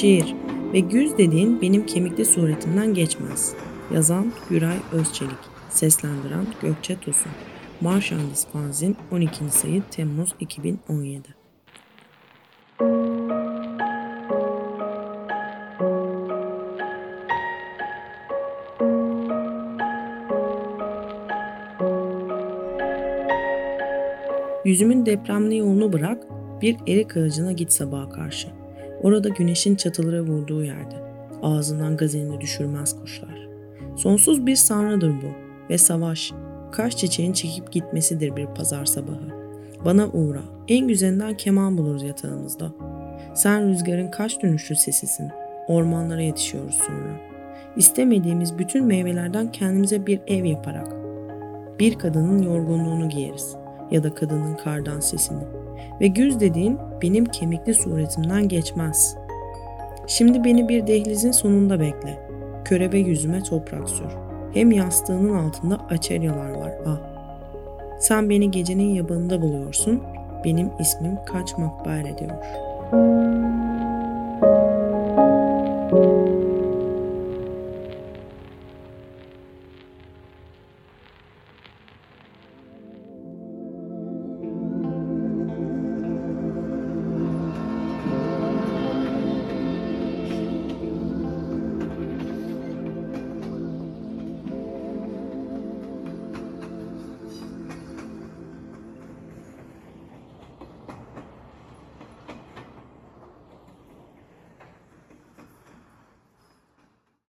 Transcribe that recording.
Şiir ve güz dediğin benim kemikli suretimden geçmez. Yazan Güray Özçelik, seslendiren Gökçe Tosun. Marşandis Fanzin 12. sayı Temmuz 2017. Yüzümün depremli yolunu bırak, bir erik ağacına git sabaha karşı. Orada güneşin çatılara vurduğu yerde. Ağzından gazelini düşürmez kuşlar. Sonsuz bir sanrıdır bu ve savaş, kaş çiçeğin çekip gitmesidir bir pazar sabahı. Bana uğra, en güzelinden keman buluruz yatağımızda. Sen rüzgarın kaç dönüşlü sesisin, ormanlara yetişiyoruz sonra. İstemediğimiz bütün meyvelerden kendimize bir ev yaparak. Bir kadının yorgunluğunu giyeriz ya da kadının kardan sesini. Ve güz dediğin benim kemikli suretimden geçmez. Şimdi beni bir dehlizin sonunda bekle. Körebe yüzüme toprak sür. Hem yastığının altında açelyalar var ah. Sen beni gecenin yabanında buluyorsun. Benim ismim kaç makbul ediyor.